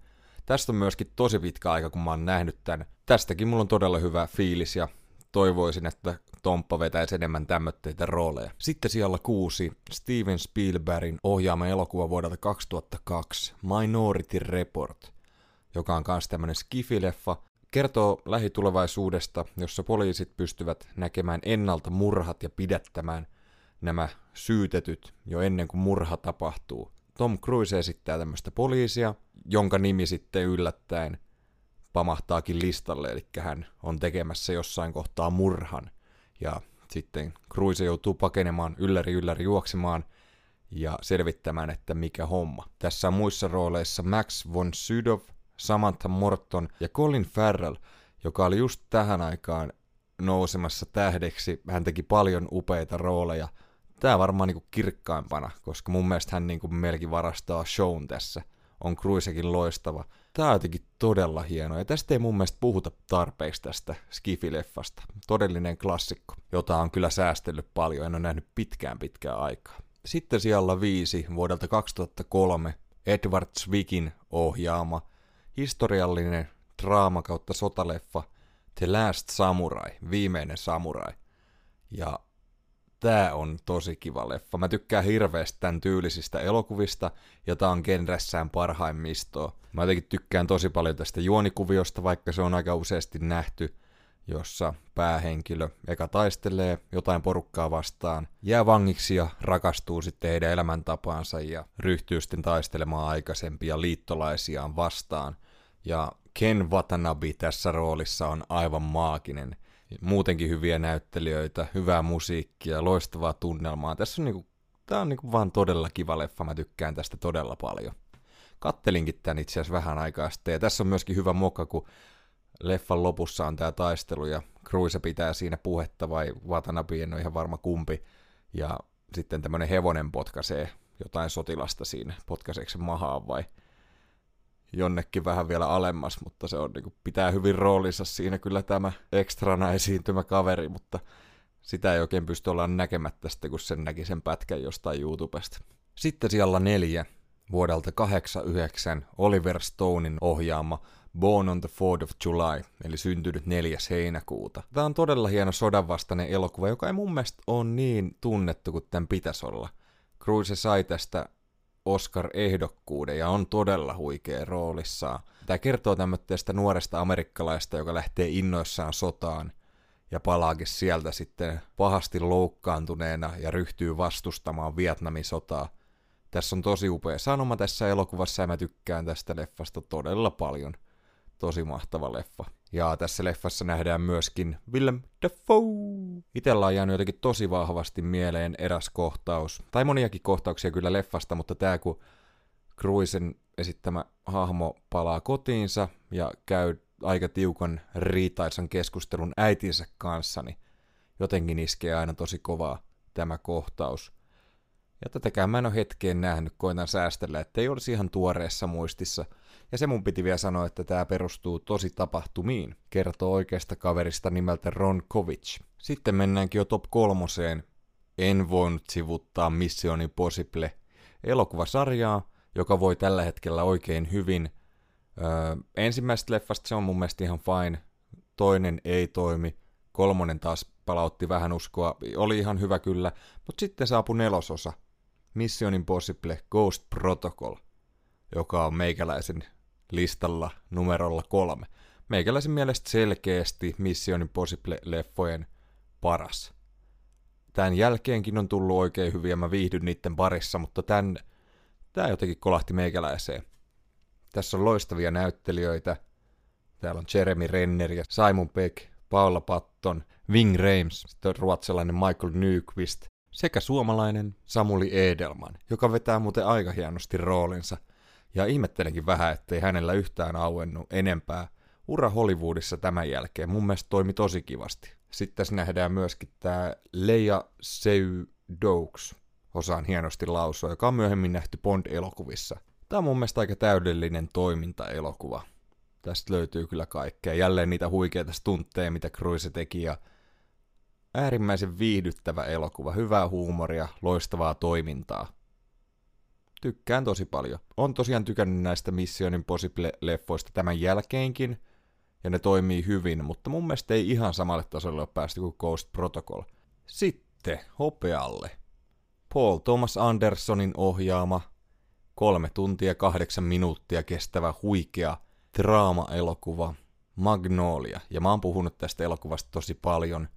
Tästä on myöskin tosi pitkä aika, kun mä oon nähnyt tämän. Tästäkin mulla on todella hyvä fiilis ja toivoisin, että Tomppa vetäisi enemmän tämmötteitä rooleja. Sitten siellä kuusi Steven Spielbergin ohjaama elokuva vuodelta 2002 Minority Report, joka on myös tämmöinen skifileffa, kertoo lähitulevaisuudesta, jossa poliisit pystyvät näkemään ennalta murhat ja pidättämään nämä syytetyt jo ennen kuin murha tapahtuu. Tom Cruise esittää tämmöistä poliisia, jonka nimi sitten yllättäen pamahtaakin listalle, eli hän on tekemässä jossain kohtaa murhan. Ja sitten Cruise joutuu pakenemaan ylläri ylläri juoksemaan ja selvittämään, että mikä homma. Tässä on muissa rooleissa Max von Sydow, Samantha Morton ja Colin Farrell, joka oli just tähän aikaan nousemassa tähdeksi. Hän teki paljon upeita rooleja. Tämä varmaan niin kirkkaimpana, koska mun mielestä hän niin melkein varastaa shown tässä on Cruisekin loistava. Tää on jotenkin todella hieno, ja tästä ei mun mielestä puhuta tarpeeksi tästä Skifi-leffasta. Todellinen klassikko, jota on kyllä säästellyt paljon, en ole nähnyt pitkään pitkään aikaa. Sitten siellä viisi vuodelta 2003 Edward Zwickin ohjaama historiallinen draama kautta sotaleffa The Last Samurai, viimeinen samurai. Ja tää on tosi kiva leffa. Mä tykkään hirveästi tämän tyylisistä elokuvista, ja tää on genressään parhaimmistoa. Mä jotenkin tykkään tosi paljon tästä juonikuviosta, vaikka se on aika useasti nähty, jossa päähenkilö eka taistelee jotain porukkaa vastaan, jää vangiksi ja rakastuu sitten heidän elämäntapaansa ja ryhtyy sitten taistelemaan aikaisempia liittolaisiaan vastaan. Ja Ken Watanabe tässä roolissa on aivan maaginen. Muutenkin hyviä näyttelijöitä, hyvää musiikkia, loistavaa tunnelmaa. Tässä on niinku, tää on niinku vaan todella kiva leffa, mä tykkään tästä todella paljon. Kattelinkin tän itse asiassa vähän aikaa sitten, ja tässä on myöskin hyvä moka, kun leffan lopussa on tää taistelu, ja Cruise pitää siinä puhetta, vai Watanabe, en ole ihan varma kumpi, ja sitten tämmönen hevonen potkaisee jotain sotilasta siinä, potkaiseeko se mahaan vai jonnekin vähän vielä alemmas, mutta se on, niin kuin, pitää hyvin roolinsa siinä kyllä tämä ekstrana esiintymä kaveri, mutta sitä ei oikein pysty olla näkemättä sitten, kun sen näki sen pätkän jostain YouTubesta. Sitten siellä neljä, vuodelta 89 Oliver Stonein ohjaama Born on the 4th of July, eli syntynyt 4. heinäkuuta. Tämä on todella hieno sodanvastainen elokuva, joka ei mun mielestä ole niin tunnettu kuin tämän pitäisi olla. Cruise sai tästä Oscar-ehdokkuuden ja on todella huikea roolissaan. Tämä kertoo tämmöistä nuoresta amerikkalaista, joka lähtee innoissaan sotaan ja palaakin sieltä sitten pahasti loukkaantuneena ja ryhtyy vastustamaan Vietnamin sotaa. Tässä on tosi upea sanoma tässä elokuvassa ja mä tykkään tästä leffasta todella paljon. Tosi mahtava leffa. Ja tässä leffassa nähdään myöskin Willem Dafoe. Itellä on jäänyt jotenkin tosi vahvasti mieleen eräs kohtaus, tai moniakin kohtauksia kyllä leffasta, mutta tämä kun Cruisen esittämä hahmo palaa kotiinsa ja käy aika tiukan riitaisan keskustelun äitinsä kanssa, niin jotenkin iskee aina tosi kovaa tämä kohtaus. Ja tätäkään mä en ole hetkeen nähnyt, koitan säästellä, ettei olisi ihan tuoreessa muistissa – ja se mun piti vielä sanoa, että tämä perustuu tosi tapahtumiin, kertoo oikeasta kaverista nimeltä Ron Kovic. Sitten mennäänkin jo top kolmoseen. En voinut sivuttaa Mission Impossible elokuvasarjaa, joka voi tällä hetkellä oikein hyvin. Öö, ensimmäisestä leffasta se on mun mielestä ihan fine, toinen ei toimi, kolmonen taas palautti vähän uskoa, oli ihan hyvä kyllä, mutta sitten saapui nelososa, Mission Impossible Ghost Protocol, joka on meikäläisen listalla numerolla kolme. Meikäläisen mielestä selkeästi Mission Impossible-leffojen paras. Tämän jälkeenkin on tullut oikein hyviä, mä viihdyn niiden parissa, mutta tän, tää jotenkin kolahti meikäläiseen. Tässä on loistavia näyttelijöitä. Täällä on Jeremy Renner ja Simon Peck, Paula Patton, Ving Reims, sitten ruotsalainen Michael Nyqvist sekä suomalainen Samuli Edelman, joka vetää muuten aika hienosti roolinsa – ja ihmettelenkin vähän, ettei hänellä yhtään auennut enempää ura Hollywoodissa tämän jälkeen. Mun mielestä toimi tosi kivasti. Sitten tässä nähdään myöskin tämä Leia Seydoux, osaan hienosti lausua, joka on myöhemmin nähty Bond-elokuvissa. Tämä on mun mielestä aika täydellinen toimintaelokuva. Tästä löytyy kyllä kaikkea. Jälleen niitä huikeita stuntteja, mitä Cruise teki, ja äärimmäisen viihdyttävä elokuva, hyvää huumoria, loistavaa toimintaa tykkään tosi paljon. On tosiaan tykännyt näistä Mission Impossible-leffoista tämän jälkeenkin, ja ne toimii hyvin, mutta mun mielestä ei ihan samalle tasolle ole päästy kuin Ghost Protocol. Sitten hopealle. Paul Thomas Andersonin ohjaama, kolme tuntia kahdeksan minuuttia kestävä huikea draama-elokuva Magnolia. Ja mä oon puhunut tästä elokuvasta tosi paljon.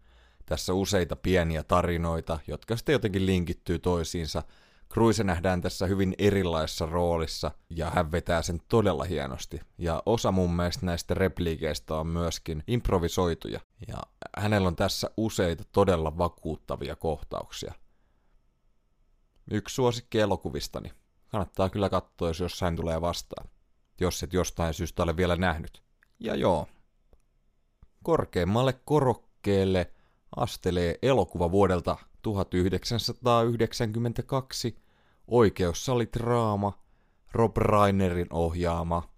Tässä useita pieniä tarinoita, jotka sitten jotenkin linkittyy toisiinsa – Cruise nähdään tässä hyvin erilaisessa roolissa ja hän vetää sen todella hienosti. Ja osa mun mielestä näistä repliikeistä on myöskin improvisoituja. Ja hänellä on tässä useita todella vakuuttavia kohtauksia. Yksi suosikki elokuvistani. Kannattaa kyllä katsoa, jos jossain tulee vastaan. Jos et jostain syystä ole vielä nähnyt. Ja joo. Korkeimmalle korokkeelle astelee elokuva vuodelta 1992 oikeussalitraama Rob Reinerin ohjaama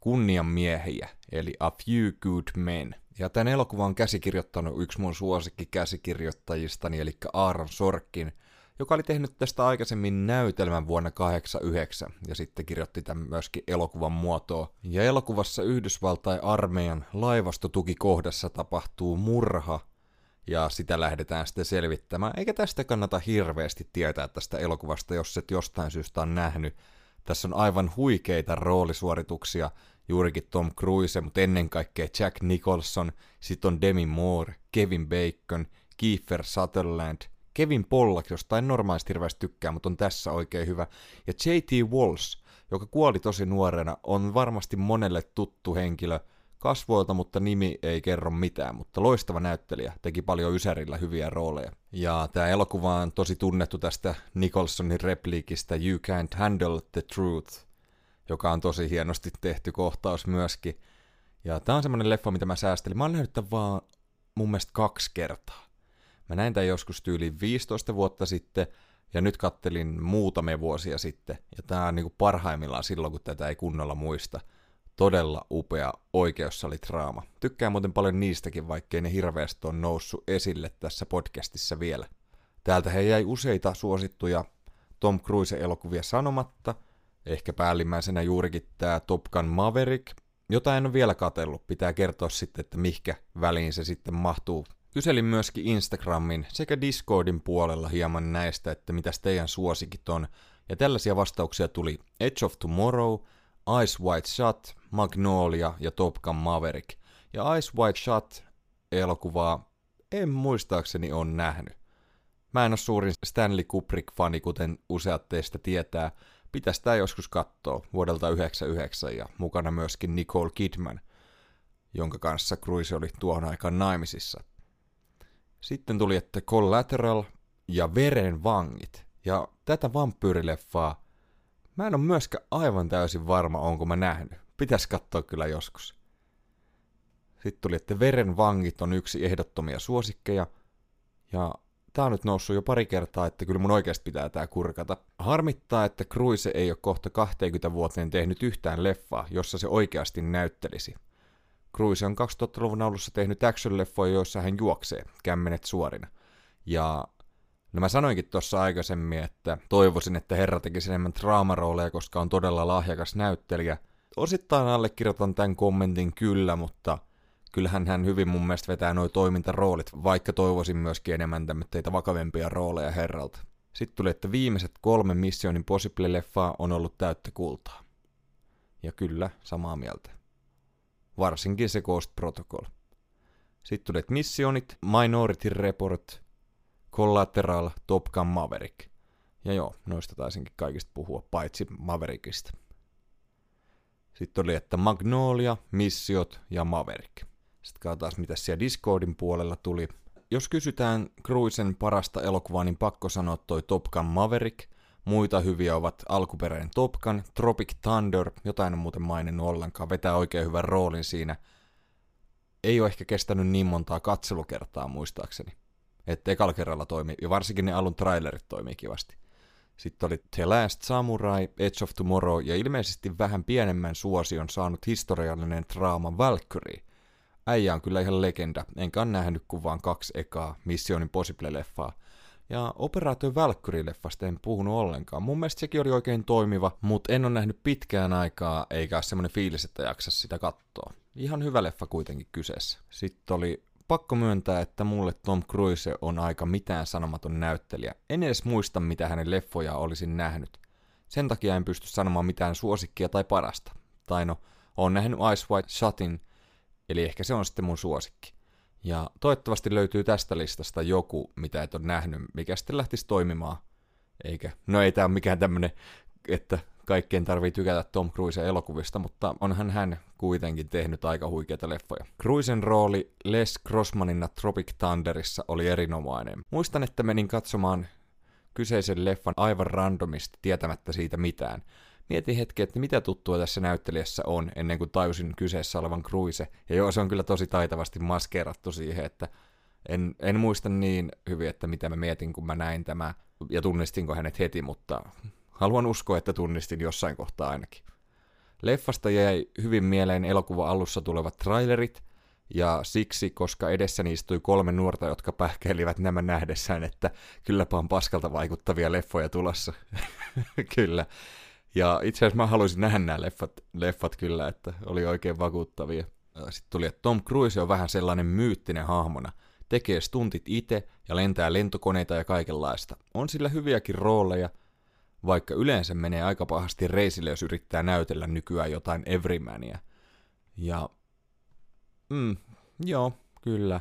Kunnian miehiä, eli A Few Good Men. Ja tämän elokuvan on käsikirjoittanut yksi mun suosikki käsikirjoittajistani, eli Aaron Sorkin, joka oli tehnyt tästä aikaisemmin näytelmän vuonna 89 ja sitten kirjoitti tämän myöskin elokuvan muotoa. Ja elokuvassa Yhdysvaltain armeijan laivastotukikohdassa tapahtuu murha ja sitä lähdetään sitten selvittämään. Eikä tästä kannata hirveästi tietää tästä elokuvasta, jos et jostain syystä on nähnyt. Tässä on aivan huikeita roolisuorituksia, juurikin Tom Cruise, mutta ennen kaikkea Jack Nicholson, sitten on Demi Moore, Kevin Bacon, Kiefer Sutherland, Kevin Pollack, josta en normaalisti hirveästi tykkää, mutta on tässä oikein hyvä, ja J.T. Walsh, joka kuoli tosi nuorena, on varmasti monelle tuttu henkilö – kasvoilta, mutta nimi ei kerro mitään, mutta loistava näyttelijä, teki paljon Ysärillä hyviä rooleja. Ja tämä elokuva on tosi tunnettu tästä Nicholsonin repliikistä You can't handle the truth, joka on tosi hienosti tehty kohtaus myöskin. Ja tämä on semmonen leffa, mitä mä säästelin. Mä oon nähnyt tämän vaan mun mielestä kaksi kertaa. Mä näin tämän joskus tyyliin 15 vuotta sitten, ja nyt kattelin muutamia vuosia sitten. Ja tää on niinku parhaimmillaan silloin, kun tätä ei kunnolla muista – todella upea oikeussalitraama. Tykkään muuten paljon niistäkin, vaikkei ne hirveästi on noussut esille tässä podcastissa vielä. Täältä he jäi useita suosittuja Tom Cruise-elokuvia sanomatta, ehkä päällimmäisenä juurikin tämä Top Gun Maverick, jota en ole vielä katellut, pitää kertoa sitten, että mihkä väliin se sitten mahtuu. Kyselin myöskin Instagramin sekä Discordin puolella hieman näistä, että mitä teidän suosikit on, ja tällaisia vastauksia tuli Edge of Tomorrow, Ice White Shot, Magnolia ja Top Gun Maverick. Ja Ice White Shot elokuvaa en muistaakseni on nähnyt. Mä en ole suurin Stanley Kubrick-fani, kuten useat teistä tietää. Pitäisi tää joskus katsoa vuodelta 99 ja mukana myöskin Nicole Kidman, jonka kanssa Cruise oli tuohon aikaan naimisissa. Sitten tuli, että Collateral ja Veren vangit. Ja tätä vampyyrileffaa mä en ole myöskään aivan täysin varma, onko mä nähnyt. Pitäisi katsoa kyllä joskus. Sitten tuli, että Veren vangit on yksi ehdottomia suosikkeja. Ja tää on nyt noussut jo pari kertaa, että kyllä mun oikeasti pitää tää kurkata. Harmittaa, että Cruise ei ole kohta 20 vuoteen tehnyt yhtään leffaa, jossa se oikeasti näyttelisi. Cruise on 2000-luvun alussa tehnyt action-leffoja, joissa hän juoksee, kämmenet suorina. Ja No mä sanoinkin tuossa aikaisemmin, että toivoisin, että herra tekisi enemmän draamarooleja, koska on todella lahjakas näyttelijä. Osittain allekirjoitan tämän kommentin kyllä, mutta kyllähän hän hyvin mun mielestä vetää nuo toimintaroolit, vaikka toivoisin myöskin enemmän tämmöitä vakavempia rooleja herralta. Sitten tuli, että viimeiset kolme Mission Impossible-leffaa on ollut täyttä kultaa. Ja kyllä, samaa mieltä. Varsinkin se Ghost Protocol. Sitten tuli, että missionit, Minority Report, Collateral, Top Gun Maverick. Ja joo, noista taisinkin kaikista puhua, paitsi Maverickista. Sitten oli, että Magnolia, Missiot ja Maverick. Sitten katsotaan, mitä siellä Discordin puolella tuli. Jos kysytään Cruisen parasta elokuvaa, niin pakko sanoa toi Top Gun Maverick. Muita hyviä ovat alkuperäinen Top Gun, Tropic Thunder, jotain on muuten maininnut ollenkaan, vetää oikein hyvän roolin siinä. Ei ole ehkä kestänyt niin montaa katselukertaa muistaakseni. Että ekalla kerralla toimi, ja varsinkin ne alun trailerit toimii kivasti. Sitten oli The Last Samurai, Edge of Tomorrow ja ilmeisesti vähän pienemmän suosion saanut historiallinen draama Valkyrie. Äijä on kyllä ihan legenda, enkä ole nähnyt kuin vaan kaksi ekaa Mission Impossible-leffaa. Ja Operaatio Valkyrie-leffasta en puhunut ollenkaan. Mun mielestä sekin oli oikein toimiva, mutta en ole nähnyt pitkään aikaa, eikä ole semmoinen fiilis, että jaksa sitä katsoa. Ihan hyvä leffa kuitenkin kyseessä. Sitten oli pakko myöntää, että mulle Tom Cruise on aika mitään sanomaton näyttelijä. En edes muista, mitä hänen leffoja olisin nähnyt. Sen takia en pysty sanomaan mitään suosikkia tai parasta. Tai no, on nähnyt Ice White Shotin, eli ehkä se on sitten mun suosikki. Ja toivottavasti löytyy tästä listasta joku, mitä et ole nähnyt, mikä sitten lähtisi toimimaan. Eikä, no ei tää ole mikään tämmönen, että kaikkien tarvii tykätä Tom Cruisen elokuvista, mutta onhan hän kuitenkin tehnyt aika huikeita leffoja. Cruisen rooli Les Grossmanina Tropic Thunderissa oli erinomainen. Muistan, että menin katsomaan kyseisen leffan aivan randomisti tietämättä siitä mitään. Mietin hetki, että mitä tuttua tässä näyttelijässä on, ennen kuin tajusin kyseessä olevan Cruise. Ja joo, se on kyllä tosi taitavasti maskeerattu siihen, että en, en muista niin hyvin, että mitä mä mietin, kun mä näin tämä, ja tunnistinko hänet heti, mutta Haluan uskoa, että tunnistin jossain kohtaa ainakin. Leffasta jäi hyvin mieleen elokuva alussa tulevat trailerit, ja siksi, koska edessäni istui kolme nuorta, jotka pähkeilivät nämä nähdessään, että kylläpä on paskalta vaikuttavia leffoja tulossa. kyllä. Ja itse asiassa mä haluaisin nähdä nämä leffat, leffat kyllä, että oli oikein vakuuttavia. Sitten tuli, että Tom Cruise on vähän sellainen myyttinen hahmona. Tekee stuntit itse ja lentää lentokoneita ja kaikenlaista. On sillä hyviäkin rooleja, vaikka yleensä menee aika pahasti reisille, jos yrittää näytellä nykyään jotain everymania. Ja, mm, joo, kyllä.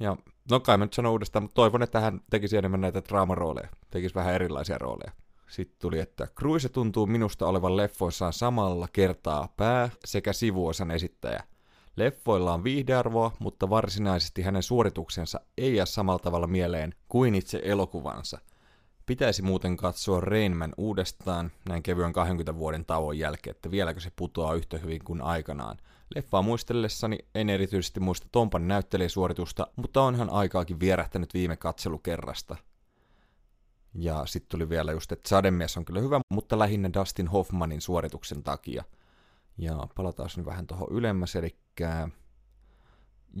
Ja, no kai mä nyt sanon uudestaan, mutta toivon, että hän tekisi enemmän näitä draamarooleja. Tekisi vähän erilaisia rooleja. Sitten tuli, että Cruise tuntuu minusta olevan leffoissaan samalla kertaa pää sekä sivuosan esittäjä. Leffoilla on viihdearvoa, mutta varsinaisesti hänen suorituksensa ei jää samalla tavalla mieleen kuin itse elokuvansa. Pitäisi muuten katsoa Rainman uudestaan näin kevyen 20 vuoden tauon jälkeen, että vieläkö se putoaa yhtä hyvin kuin aikanaan. Leffaa muistellessani en erityisesti muista Tompan näyttelijäsuoritusta, mutta onhan aikaakin vierähtänyt viime katselukerrasta. Ja sitten tuli vielä just, että Sademies on kyllä hyvä, mutta lähinnä Dustin Hoffmanin suorituksen takia. Ja palataan nyt vähän tuohon ylemmäs, eli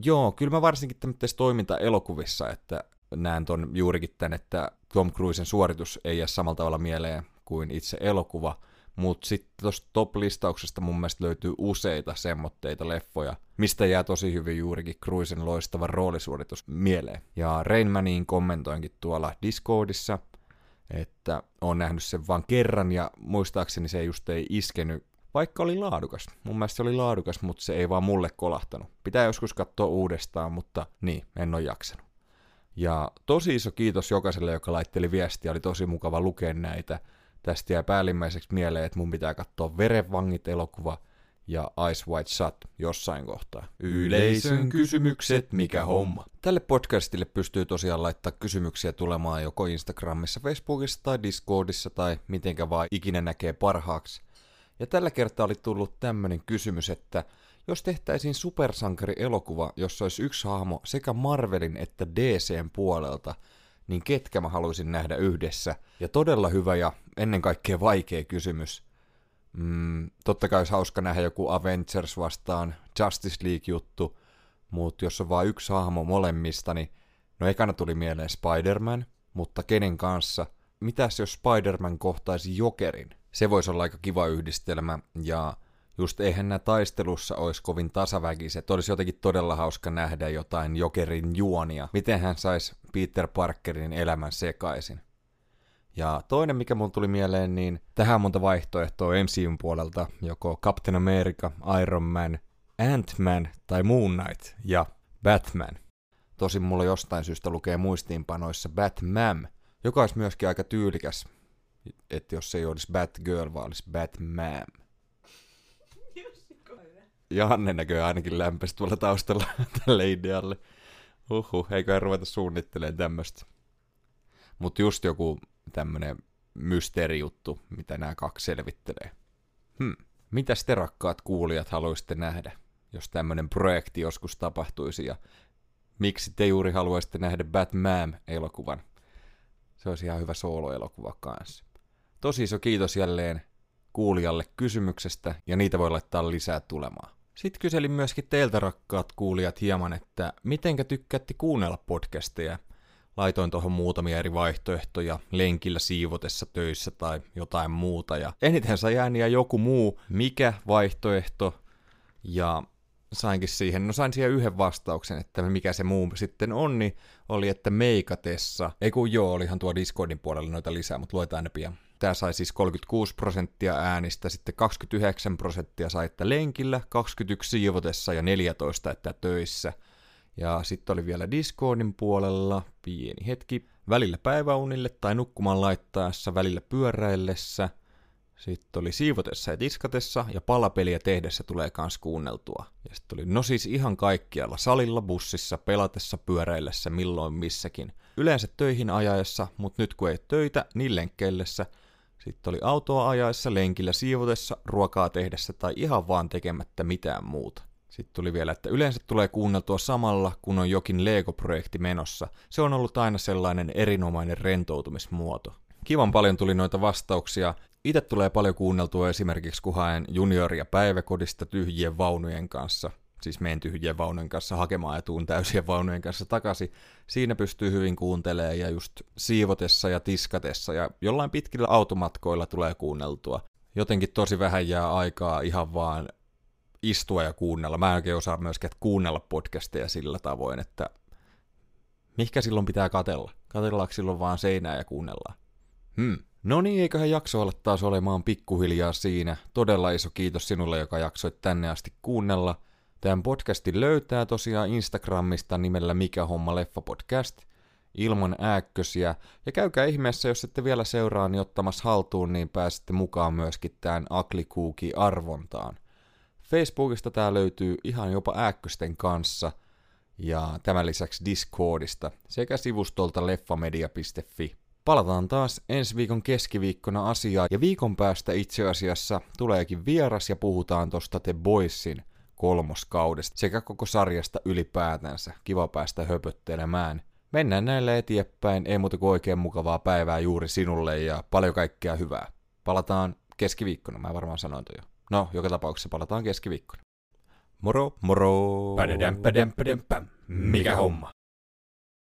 Joo, kyllä mä varsinkin tämmöisessä toiminta-elokuvissa, että näen ton juurikin tämän, että Tom Cruisen suoritus ei jää samalla tavalla mieleen kuin itse elokuva, mutta sitten tuosta top-listauksesta mun mielestä löytyy useita semmotteita leffoja, mistä jää tosi hyvin juurikin Cruisen loistava roolisuoritus mieleen. Ja Rainmaniin kommentoinkin tuolla Discordissa, että on nähnyt sen vain kerran ja muistaakseni se just ei iskenyt, vaikka oli laadukas. Mun mielestä se oli laadukas, mutta se ei vaan mulle kolahtanut. Pitää joskus katsoa uudestaan, mutta niin, en ole jaksanut. Ja tosi iso kiitos jokaiselle, joka laitteli viestiä, oli tosi mukava lukea näitä. Tästä jäi päällimmäiseksi mieleen, että mun pitää katsoa Verenvangit elokuva ja Ice White Shut jossain kohtaa. Yleisön kysymykset, mikä homma? Tälle podcastille pystyy tosiaan laittaa kysymyksiä tulemaan joko Instagramissa, Facebookissa tai Discordissa tai mitenkä vaan ikinä näkee parhaaksi. Ja tällä kertaa oli tullut tämmönen kysymys, että jos tehtäisiin supersankari-elokuva, jossa olisi yksi hahmo sekä Marvelin että DCn puolelta, niin ketkä mä haluaisin nähdä yhdessä? Ja todella hyvä ja ennen kaikkea vaikea kysymys. Mm, totta kai olisi hauska nähdä joku Avengers vastaan Justice League-juttu, mutta jos on vain yksi hahmo molemmista, niin no ekana tuli mieleen Spider-Man, mutta kenen kanssa? Mitäs jos Spider-Man kohtaisi Jokerin? Se voisi olla aika kiva yhdistelmä, ja just eihän nämä taistelussa olisi kovin tasaväkiset. Olisi jotenkin todella hauska nähdä jotain Jokerin juonia. Miten hän saisi Peter Parkerin elämän sekaisin. Ja toinen, mikä mun tuli mieleen, niin tähän monta vaihtoehtoa MCUn puolelta, joko Captain America, Iron Man, Ant-Man tai Moon Knight ja Batman. Tosin mulla jostain syystä lukee muistiinpanoissa Batman, joka olisi myöskin aika tyylikäs, että jos se ei olisi Batgirl, vaan olisi Batman. Janne näköjään ainakin lämpesi tuolla taustalla tälle idealle. Uhu, eikö ruveta suunnittelemaan tämmöistä. Mutta just joku tämmönen mysteerijuttu, mitä nämä kaksi selvittelee. Hmm. Mitäs te rakkaat kuulijat haluaisitte nähdä, jos tämmönen projekti joskus tapahtuisi ja miksi te juuri haluaisitte nähdä Batman-elokuvan? Se olisi ihan hyvä solo-elokuva kanssa. Tosi iso kiitos jälleen kuulijalle kysymyksestä ja niitä voi laittaa lisää tulemaan. Sitten kyselin myöskin teiltä rakkaat kuulijat hieman, että mitenkä tykkäätte kuunnella podcasteja. Laitoin tuohon muutamia eri vaihtoehtoja lenkillä siivotessa töissä tai jotain muuta. Ja eniten sai ääniä joku muu, mikä vaihtoehto. Ja sainkin siihen, no sain siihen yhden vastauksen, että mikä se muu sitten on, niin oli, että meikatessa. Ei kun joo, olihan tuo Discordin puolella noita lisää, mutta luetaan ne pian. Tämä sai siis 36 prosenttia äänistä, sitten 29 prosenttia sai että lenkillä, 21 siivotessa ja 14 että töissä. Ja sitten oli vielä Discordin puolella, pieni hetki, välillä päiväunille tai nukkumaan laittaessa, välillä pyöräillessä. Sitten oli siivotessa ja diskatessa ja palapeliä tehdessä tulee kans kuunneltua. Ja sitten oli no siis ihan kaikkialla, salilla, bussissa, pelatessa, pyöräillessä, milloin missäkin. Yleensä töihin ajaessa, mutta nyt kun ei töitä, niin lenkkeillessä – sitten oli autoa ajaessa, lenkillä siivotessa, ruokaa tehdessä tai ihan vaan tekemättä mitään muuta. Sitten tuli vielä, että yleensä tulee kuunneltua samalla, kun on jokin Lego-projekti menossa. Se on ollut aina sellainen erinomainen rentoutumismuoto. Kivan paljon tuli noita vastauksia. Itse tulee paljon kuunneltua esimerkiksi, kun haen junioria päiväkodista tyhjien vaunujen kanssa, siis menen tyhjien vaunujen kanssa hakemaan ja tuun täysien vaunujen kanssa takaisin. Siinä pystyy hyvin kuuntelemaan ja just siivotessa ja tiskatessa ja jollain pitkillä automatkoilla tulee kuunneltua. Jotenkin tosi vähän jää aikaa ihan vaan istua ja kuunnella. Mä en oikein osaa myöskään kuunnella podcasteja sillä tavoin, että Mihkä silloin pitää katella? Katellaanko silloin vaan seinää ja kuunnellaan? Hmm. No niin, eiköhän jakso olla taas olemaan pikkuhiljaa siinä. Todella iso kiitos sinulle, joka jaksoit tänne asti kuunnella. Tämän podcastin löytää tosiaan Instagramista nimellä Mikä homma leffa podcast ilman ääkkösiä. Ja käykää ihmeessä, jos ette vielä seuraa, niin ottamassa haltuun, niin pääsette mukaan myöskin tämän Aklikuuki-arvontaan. Facebookista tää löytyy ihan jopa ääkkösten kanssa – ja tämän lisäksi Discordista sekä sivustolta leffamedia.fi. Palataan taas ensi viikon keskiviikkona asiaa ja viikon päästä itse asiassa tuleekin vieras ja puhutaan tosta The Boysin kolmoskaudesta sekä koko sarjasta ylipäätänsä. Kiva päästä höpöttelemään. Mennään näille eteenpäin, ei muuta kuin oikein mukavaa päivää juuri sinulle ja paljon kaikkea hyvää. Palataan keskiviikkona, mä varmaan sanoin jo. No, joka tapauksessa palataan keskiviikkona. Moro, moro! Mikä homma?